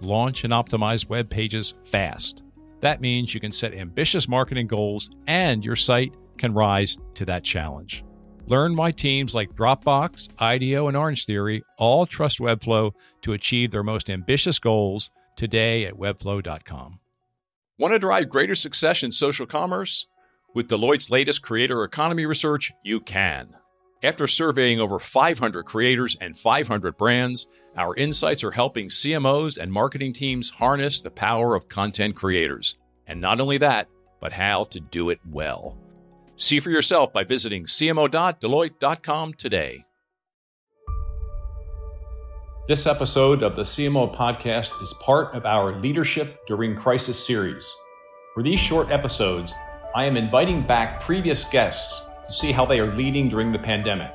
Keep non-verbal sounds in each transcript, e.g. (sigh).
launch, and optimize web pages fast. That means you can set ambitious marketing goals and your site can rise to that challenge. Learn why teams like Dropbox, IDEO, and Orange Theory all trust Webflow to achieve their most ambitious goals today at webflow.com. Want to drive greater success in social commerce? With Deloitte's latest creator economy research, you can. After surveying over 500 creators and 500 brands, our insights are helping CMOs and marketing teams harness the power of content creators. And not only that, but how to do it well. See for yourself by visiting cmo.deloitte.com today. This episode of the CMO podcast is part of our Leadership During Crisis series. For these short episodes, I am inviting back previous guests to see how they are leading during the pandemic,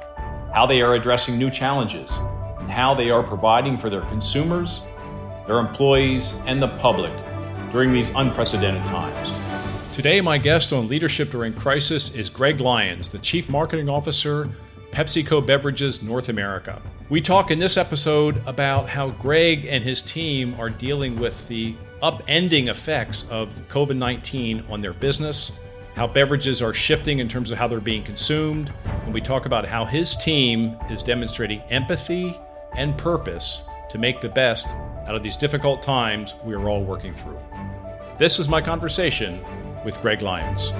how they are addressing new challenges, and how they are providing for their consumers, their employees, and the public during these unprecedented times. Today, my guest on Leadership During Crisis is Greg Lyons, the Chief Marketing Officer, PepsiCo Beverages North America. We talk in this episode about how Greg and his team are dealing with the upending effects of COVID 19 on their business, how beverages are shifting in terms of how they're being consumed, and we talk about how his team is demonstrating empathy and purpose to make the best out of these difficult times we are all working through. This is my conversation with Greg Lyons.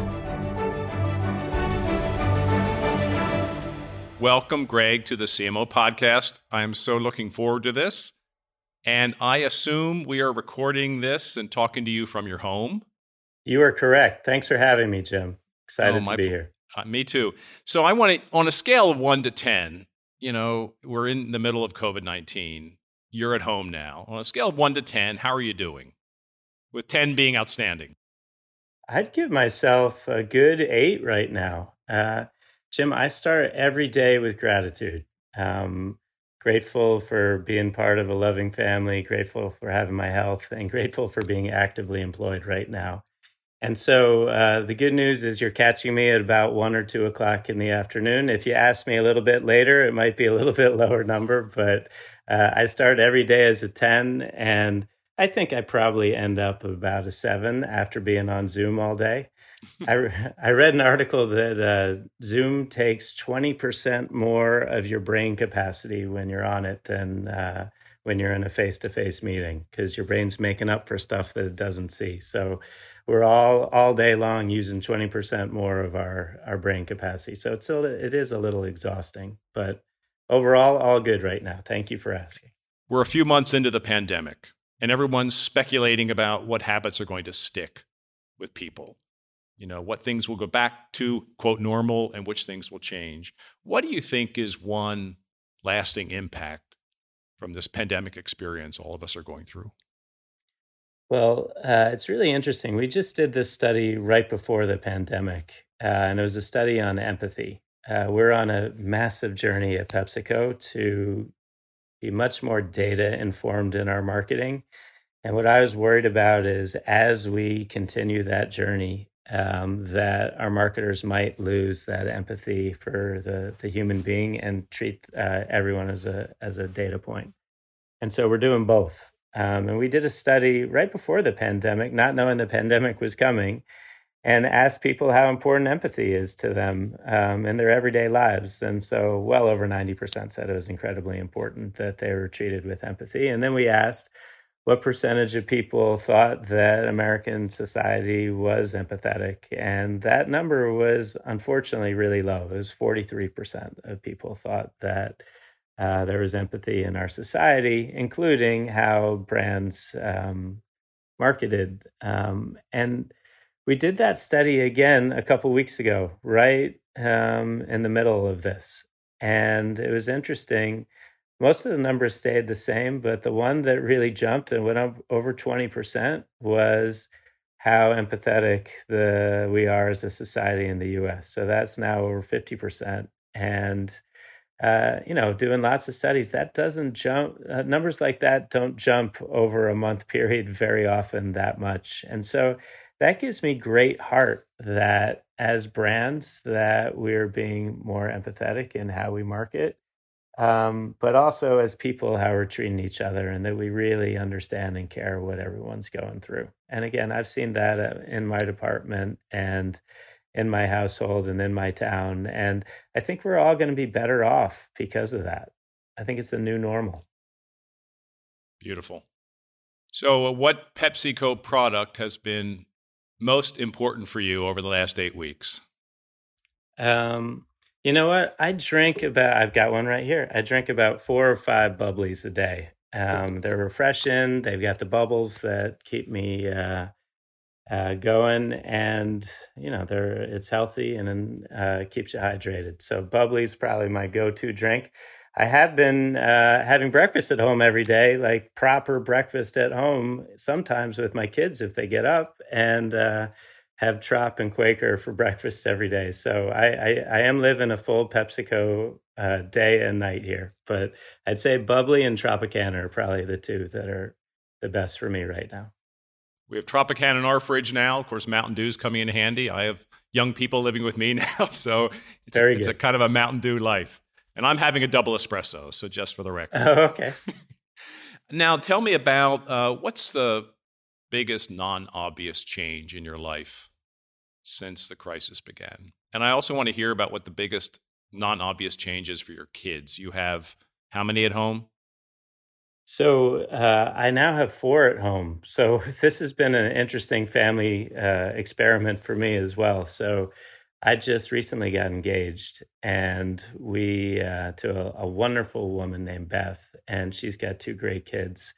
Welcome, Greg, to the CMO podcast. I am so looking forward to this. And I assume we are recording this and talking to you from your home. You are correct. Thanks for having me, Jim. Excited oh, to be here. Uh, me too. So I want to, on a scale of one to 10, you know, we're in the middle of COVID 19. You're at home now. On a scale of one to 10, how are you doing? With 10 being outstanding. I'd give myself a good eight right now. Uh, Jim, I start every day with gratitude. Um, grateful for being part of a loving family, grateful for having my health, and grateful for being actively employed right now. And so uh, the good news is you're catching me at about one or two o'clock in the afternoon. If you ask me a little bit later, it might be a little (laughs) bit lower number, but uh, I start every day as a 10. And I think I probably end up about a seven after being on Zoom all day. I, I read an article that uh, Zoom takes 20% more of your brain capacity when you're on it than uh, when you're in a face to face meeting because your brain's making up for stuff that it doesn't see. So we're all all day long using 20% more of our, our brain capacity. So it's a, it is a little exhausting, but overall, all good right now. Thank you for asking. We're a few months into the pandemic, and everyone's speculating about what habits are going to stick with people you know what things will go back to quote normal and which things will change what do you think is one lasting impact from this pandemic experience all of us are going through well uh, it's really interesting we just did this study right before the pandemic uh, and it was a study on empathy uh, we're on a massive journey at pepsico to be much more data informed in our marketing and what I was worried about is as we continue that journey, um, that our marketers might lose that empathy for the, the human being and treat uh, everyone as a as a data point. And so we're doing both. Um, and we did a study right before the pandemic, not knowing the pandemic was coming, and asked people how important empathy is to them um, in their everyday lives. And so, well over 90% said it was incredibly important that they were treated with empathy. And then we asked, what percentage of people thought that American society was empathetic. And that number was unfortunately really low. It was 43% of people thought that uh, there was empathy in our society, including how brands um, marketed. Um, and we did that study again a couple weeks ago, right um, in the middle of this. And it was interesting most of the numbers stayed the same, but the one that really jumped and went up over 20% was how empathetic the we are as a society in the US. So that's now over 50%. And uh, you know, doing lots of studies, that doesn't jump. Uh, numbers like that don't jump over a month period very often that much, and so that gives me great heart that as brands that we're being more empathetic in how we market um, but also as people how we're treating each other and that we really understand and care what everyone's going through and again i've seen that uh, in my department and in my household and in my town and i think we're all going to be better off because of that i think it's the new normal beautiful so uh, what pepsico product has been most important for you over the last eight weeks um, you know what? I drink about, I've got one right here. I drink about four or five bublys a day. Um, they're refreshing. They've got the bubbles that keep me uh, uh, going, and you know they're it's healthy and uh, keeps you hydrated. So bubly is probably my go-to drink. I have been uh, having breakfast at home every day, like proper breakfast at home. Sometimes with my kids if they get up, and uh, have Trop and Quaker for (laughs) breakfast every day. So I, I, I am living a full PepsiCo uh, day and night here. But I'd say Bubly and Tropicana are probably the two that are the best for me right now. We have Tropicana in our fridge now. Of course, Mountain Dew is coming in handy. I have young people living with me (laughs) now, so it's, Very it's a kind of a Mountain Dew life. And I'm having a double espresso, so just for the record. Oh, okay. (laughs) now, tell me about uh, what's the biggest non obvious change in your life since the crisis began? And I also want to hear about what the biggest non obvious change is for your kids. You have how many at home? So uh, I now have four at home. So (laughs) this has been an interesting family uh, experiment for me as well. So I just recently got engaged, and we uh, to a, a, wonderful woman named Beth, and she's got two great kids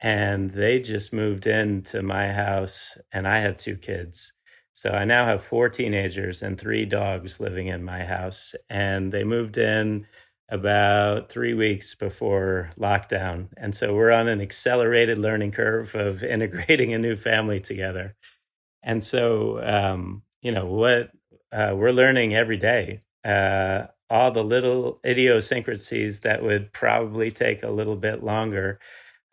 and they just moved into my house and i have two kids so i now have four teenagers and three dogs living in my house and they moved in about three weeks before lockdown. And so we're on an accelerated learning curve of (laughs) integrating a new family together. And so um, you know what uh, we're learning every day uh, all the little idiosyncrasies that would probably take a little bit longer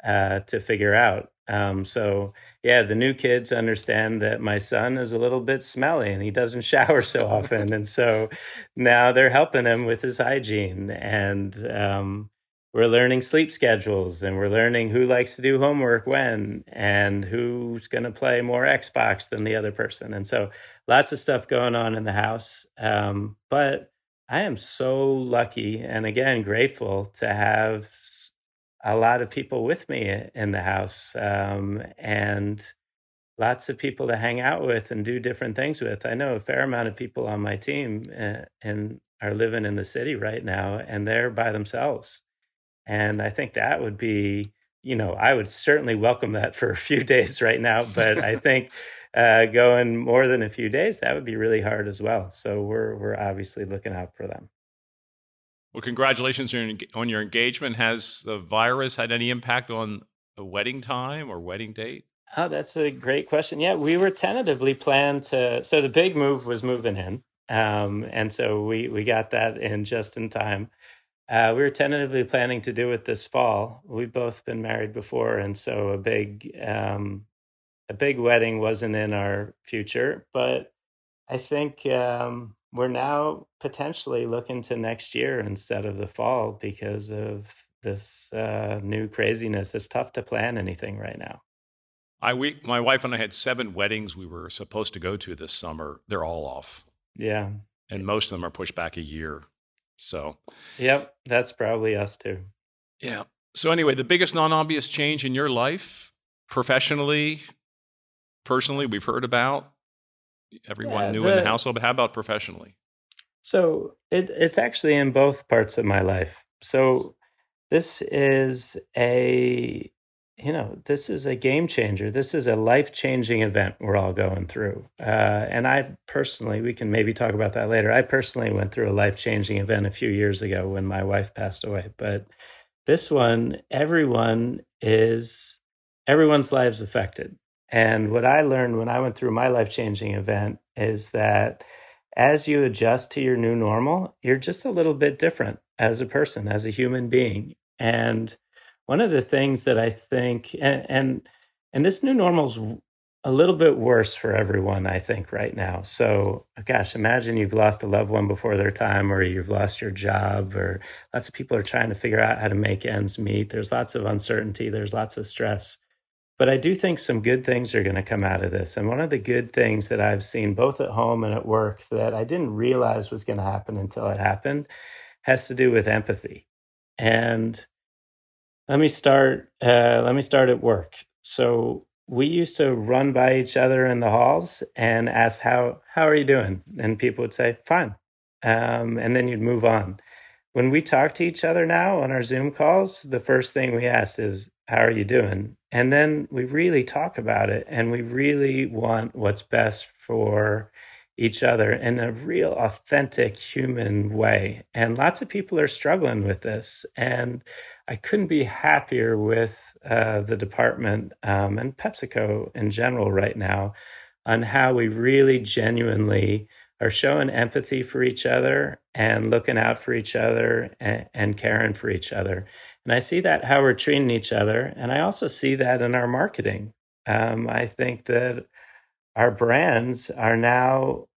uh, to figure out. Um, so yeah, the new kids understand that my son is a little bit smelly and he doesn't (laughs) shower so often, and so now they're helping him with his hygiene, and um, we're learning sleep schedules, and we're learning who likes to do homework when, and who's going to play more Xbox than the other person, and so lots of stuff going on in the house. Um, but I am so lucky and again grateful to have a lot of people with me in the house um, and lots of people to hang out with and do different things with. I know a fair amount of people on my team uh, and are living in the city right now and they're by themselves. And I think that would be, you know, I would certainly welcome that for a few (laughs) days right now, but I (laughs) think uh, going more than a few days, that would be really hard as well. So we're we're obviously looking out for them. Well, congratulations on your engagement. Has the virus had any impact on the wedding time or wedding date? Oh, that's a great question. Yeah, we were tentatively planned to. So the big move was moving in, um, and so we we got that in just in time. Uh, we were tentatively planning to do it this fall. We've both been married before, and so a big um, a big wedding wasn't in our future. But I think um, we're now potentially looking to next year instead of the fall because of this uh, new craziness. It's tough to plan anything right now. I we my wife and I had seven weddings we were supposed to go to this summer. They're all off. Yeah, and most of them are pushed back a year. So, yep, that's probably us too. Yeah. So anyway, the biggest non-obvious change in your life, professionally, personally, we've heard about everyone yeah, knew the, in the household, but how about professionally? So it, it's actually in both parts of my life. So this is a you know this is a game changer this is a life changing event we're all going through uh, and i personally we can maybe talk about that later i personally went through a life changing event a few years ago when my wife passed away but This one, everyone is, everyone's lives affected. And what I learned when I went through my life changing event is that as you adjust to your new normal, you're just a little bit different as a person, as a human being. And one of the things that I think, and, and, and this new normal's a little bit worse for everyone, I think, right now. So, gosh, imagine you've lost a loved one before their time, or you've lost your job, or lots of people are trying to figure out how to make ends meet. There's lots of uncertainty, there's lots of stress. But I do think some good things are going to come out of this. And one of the good things that I've seen both at home and at work that I didn't realize was going to happen until it happened has to do with empathy. And let me start. Uh, let me start at work. So we used to run by each other in the halls and ask how how are you doing, and people would say fine, um, and then you'd move on. When we talk to each other now on our Zoom calls, the first thing we ask is how are you doing, and then we really talk about it, and we really want what's best for each other in a real authentic human way. And lots of people are struggling with this. And I couldn't be happier with uh, the department um, and PepsiCo in general right now on how we really genuinely are showing empathy for each other and looking out for each other and, and caring for each other. And I see that how we're treating each other. And I also see that in our marketing. Um, I think that our brands are now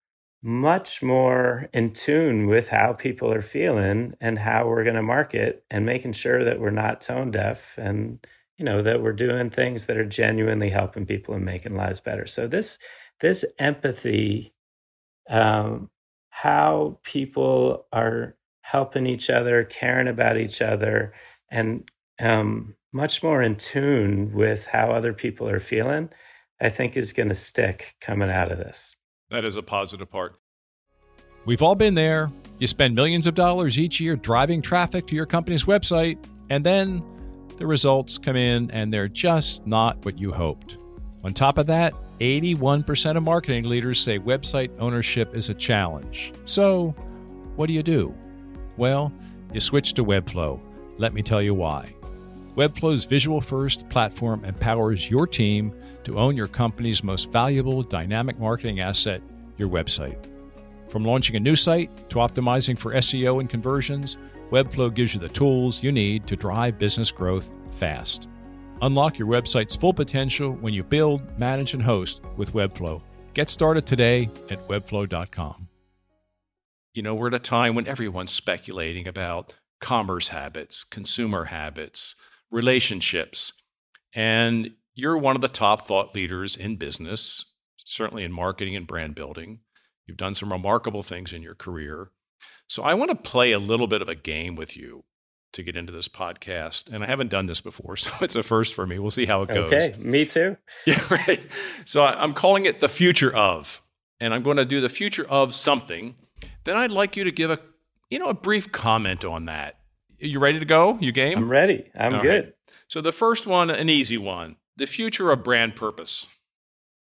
much more in tune with how people are feeling and how we're going to market and making sure that we're not tone deaf and you know that we're doing things that are genuinely helping people and making lives better so this this empathy um, how people are helping each other caring about each other and um, much more in tune with how other people are feeling I think is going to stick coming out of this. That is a positive part. We've all been there. You spend millions of dollars each year driving traffic to your company's website, and then the results come in and they're just not what you hoped. On top of that, 81% of marketing leaders say website ownership is a challenge. So, what do you do? Well, you switch to Webflow. Let me tell you why. Webflow's visual first platform empowers your team to own your company's most valuable dynamic marketing asset, your website. From launching a new site to optimizing for SEO and conversions, Webflow gives you the tools you need to drive business growth fast. Unlock your website's full potential when you build, manage, and host with Webflow. Get started today at webflow.com. You know, we're at a time when everyone's speculating about commerce habits, consumer habits, relationships. And you're one of the top thought leaders in business, certainly in marketing and brand building. You've done some remarkable things in your career. So I want to play a little bit of a game with you to get into this podcast. And I haven't done this before, (laughs) so it's a first for me. We'll see how it goes. Okay, me too. (laughs) Yeah, right. So I'm calling it the future of, and I'm going to do the future of something. Then I'd like you to give a, you know, a brief comment on that. You ready to go? You game? I'm ready. I'm All good. Right. So the first one, an easy one the future of brand purpose.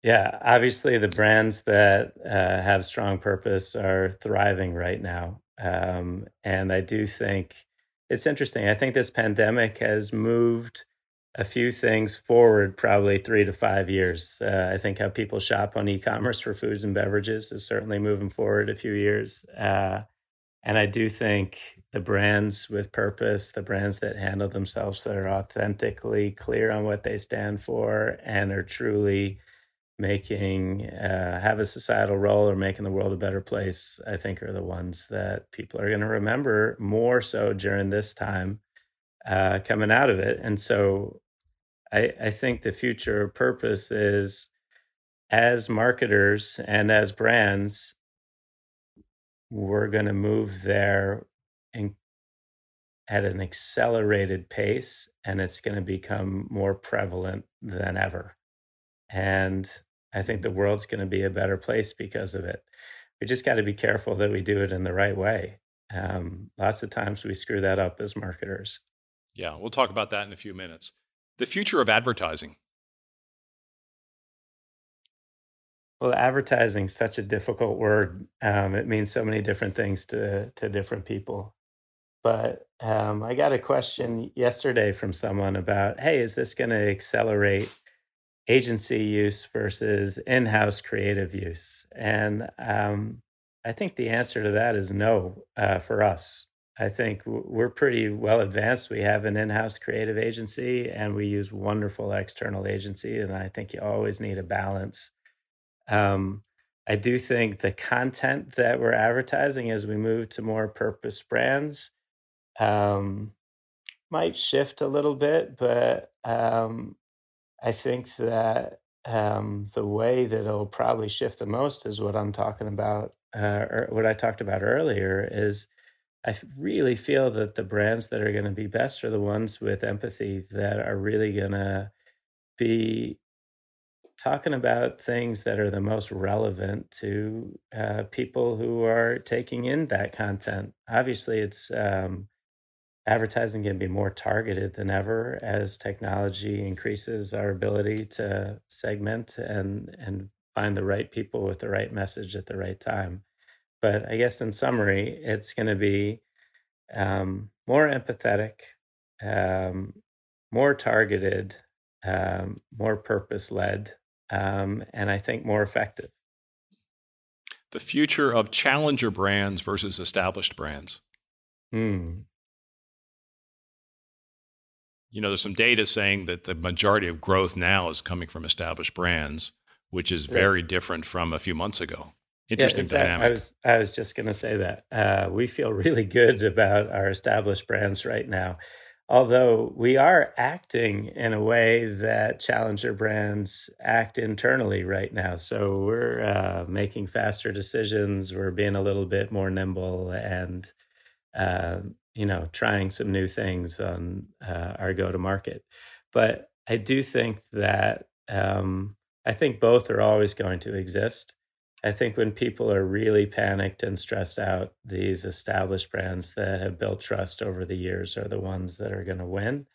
Yeah, obviously the brands that uh, have strong purpose are thriving right now. Um, and I do think it's interesting. I think this pandemic has moved a few things forward probably three to five years. Uh, I think how people shop on e commerce for foods and beverages is certainly moving forward a few years. Uh, and I do think the brands with purpose, the brands that handle themselves that are authentically clear on what they stand for and are truly making uh, have a societal role or making the world a better place, I think are the ones that people are going to remember more so during this time uh, coming out of it. And so I, I think the future purpose is as marketers and as brands, we're going to move there and at an accelerated pace and it's going to become more prevalent than ever. And i think the world's going to be a better place because of it. We just got to be careful that we do it in the right way. Um, lots of times we screw that up as marketers. Yeah we'll talk about that in a few minutes. The future of advertising Well, advertising is such a difficult word. Um, it means so many different things to to different people. but um, I got a question yesterday from someone about, hey, is this going to accelerate agency use versus in-house creative use? And um, I think the answer to that is no uh, for us. I think we're pretty well advanced. We have an in-house creative agency, and we use wonderful external agency. And I think you always need a balance. Um, I do think the content that we're advertising as we move to more purpose brands um, might shift a little bit, but um, I think that um, the way that it'll probably shift the most is what I'm talking about, uh, or what I talked about earlier. Is I really feel that the brands that are going to be best are the ones with empathy that are really going to be talking about things that are the most relevant to uh, people who are taking in that content. Obviously, it's um, advertising can be more targeted than ever as technology increases our ability to segment and and find the right people with the right message at the right time. But I guess in summary, it's going to be um, more empathetic, um, more targeted, um, more purpose led, um, and I think more effective. The future of challenger brands versus established brands. Hmm you know, there's some data saying that the majority of growth now is coming from established brands, which is very different from a few months ago. Interesting yeah, exactly. dynamic. I was I was just going to say that uh, we feel (laughs) really good about our established brands right now, although we are acting in a way that challenger brands act internally right now. So we're uh, making faster decisions. We're being a little bit more nimble and. Uh, you know, trying some new things on uh, our go to market. But I do think that um, I think both are always going to exist. I think when people are really panicked and stressed out, these established brands that have built trust over the years are the ones that are going to win.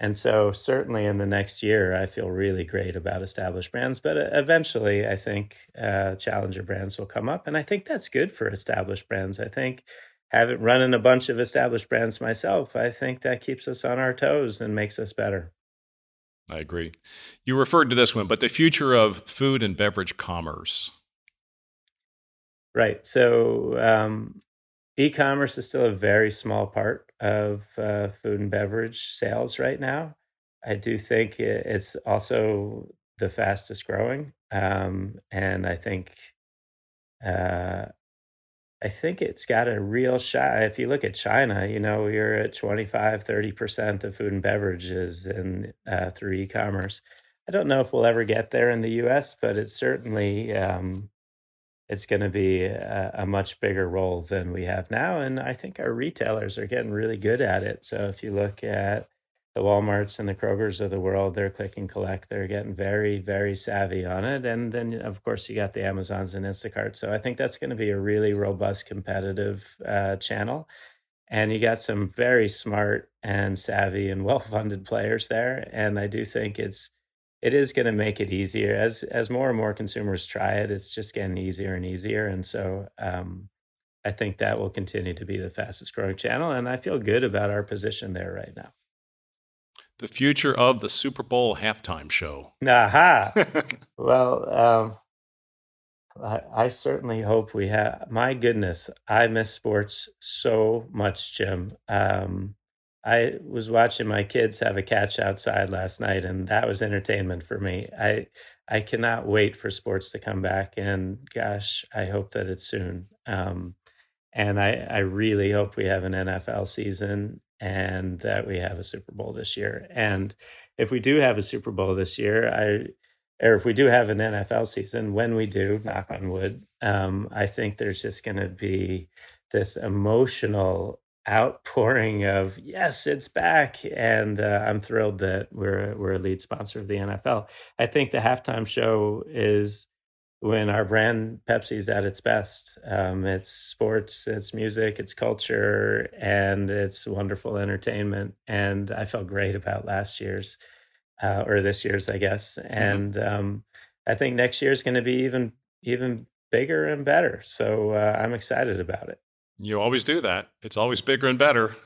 And so, certainly in the next year, I feel really great about established brands. But uh, eventually, I think uh, challenger brands will come up. And I think that's good for established brands. I think having running a bunch of established brands myself, I think that keeps us on our toes and makes us better. I agree. You referred to this one, but the future of food and beverage commerce. Right. So, um, e commerce is still a very small part of uh, food and beverage sales right now. I do think it's also the fastest growing. Um, and I think uh, I think it's got a real shot. If you look at China, you know, you're at 25, 30% of food and beverages in, uh, through e commerce. I don't know if we'll ever get there in the US, but it's certainly um, it's going to be a, a, much bigger role than we have now. And I think our retailers are getting really good at it. So if you look at the Walmarts and the Krogers of the world, they're click and collect. They're getting very, very savvy on it. And then, of course, you got the Amazons and Instacart. So I think that's going to be a really robust, competitive uh, channel. And you got some very smart and savvy and well-funded players there. And I do think it's it is going to make it easier as as more and more consumers try it. It's just getting easier and easier. And so um, I think that will continue to be the fastest growing channel. And I feel good about our position there right now the future of the Super Bowl halftime show. Aha. (laughs) well, um, I, I, certainly hope we have. My goodness, I miss sports so much, Jim. Um, I was watching my kids have a catch outside last night, and that was entertainment for me. I I cannot wait for sports to come back, and gosh, I hope that it's soon. Um, and I, I really hope we have an NFL season and that we have a Super Bowl this year. And if we do have a Super Bowl this year, I or if we do have an NFL season, when we do, knock on wood, um, I think there's just going to be this emotional outpouring of yes, it's back, and uh, I'm thrilled that we're we're a lead sponsor of the NFL. I think the halftime show is when our brand Pepsi's at its best. Um, it's sports, it's music, it's culture, and it's wonderful entertainment. And I felt great about last year's uh, or this year's, I guess. Mm-hmm. And um, I think next year is going to be even even bigger and better. So uh, I'm excited about it. You always do that. It's always bigger and better.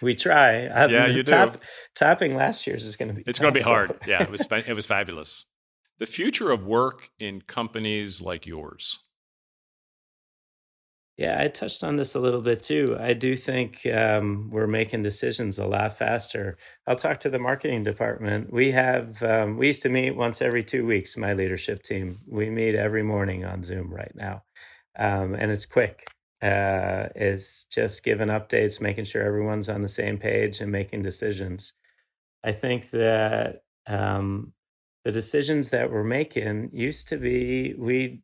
We try. Um, yeah, you top, do. Topping last year's is going to be. It's going to be hard. Yeah, it was. (laughs) it was fabulous. The future of work in companies like yours. Yeah, I touched on this a little bit too. I do think um, we're making decisions a lot faster. I'll talk to the marketing department. We have um, we used to meet once every two weeks. My leadership team. We meet every morning on Zoom right now, um, and it's quick. Uh, is just giving updates, making sure everyone's on the same page, and making decisions. I think that um, the decisions that we're making used to be we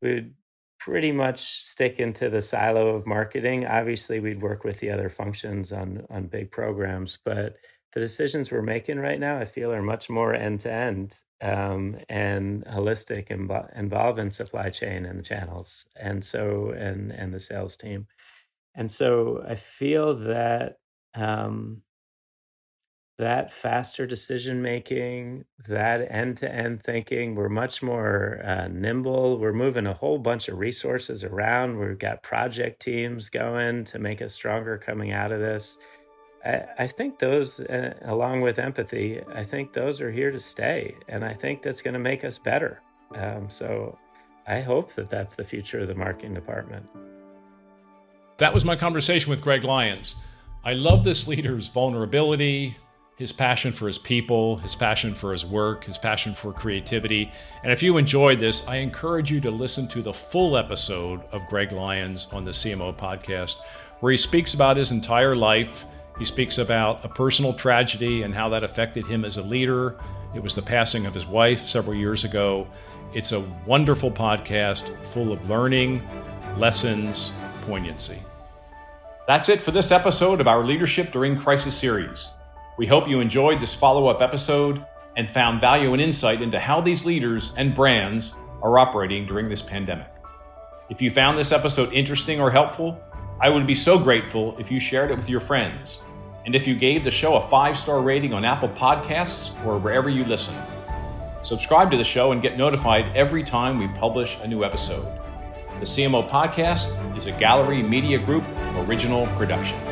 would pretty much stick into the silo of marketing. Obviously, we'd work with the other functions on on big programs, but the decisions we're making right now, I feel, are much more end to end and holistic, involve in supply chain and the channels, and so and and the sales team, and so I feel that um, that faster decision making, that end to end thinking. We're much more uh, nimble. We're moving a whole bunch of resources around. We've got project teams going to make us stronger coming out of this. I, I think those, uh, along with empathy, I think those are here to stay. And I think that's going to make us better. Um, so I hope that that's the future of the marketing department. That was my conversation with Greg Lyons. I love this leader's vulnerability, his passion for his people, his passion for his work, his passion for creativity. And if you enjoyed this, I encourage you to listen to the full episode of Greg Lyons on the CMO podcast, where he speaks about his entire life. He speaks about a personal tragedy and how that affected him as a leader. It was the passing of his wife several years ago. It's a wonderful podcast full of learning, lessons, poignancy. That's it for this episode of our Leadership During Crisis series. We hope you enjoyed this follow up episode and found value and insight into how these leaders and brands are operating during this pandemic. If you found this episode interesting or helpful, I would be so grateful if you shared it with your friends and if you gave the show a five star rating on Apple Podcasts or wherever you listen. Subscribe to the show and get notified every time we publish a new episode. The CMO Podcast is a Gallery Media Group original production.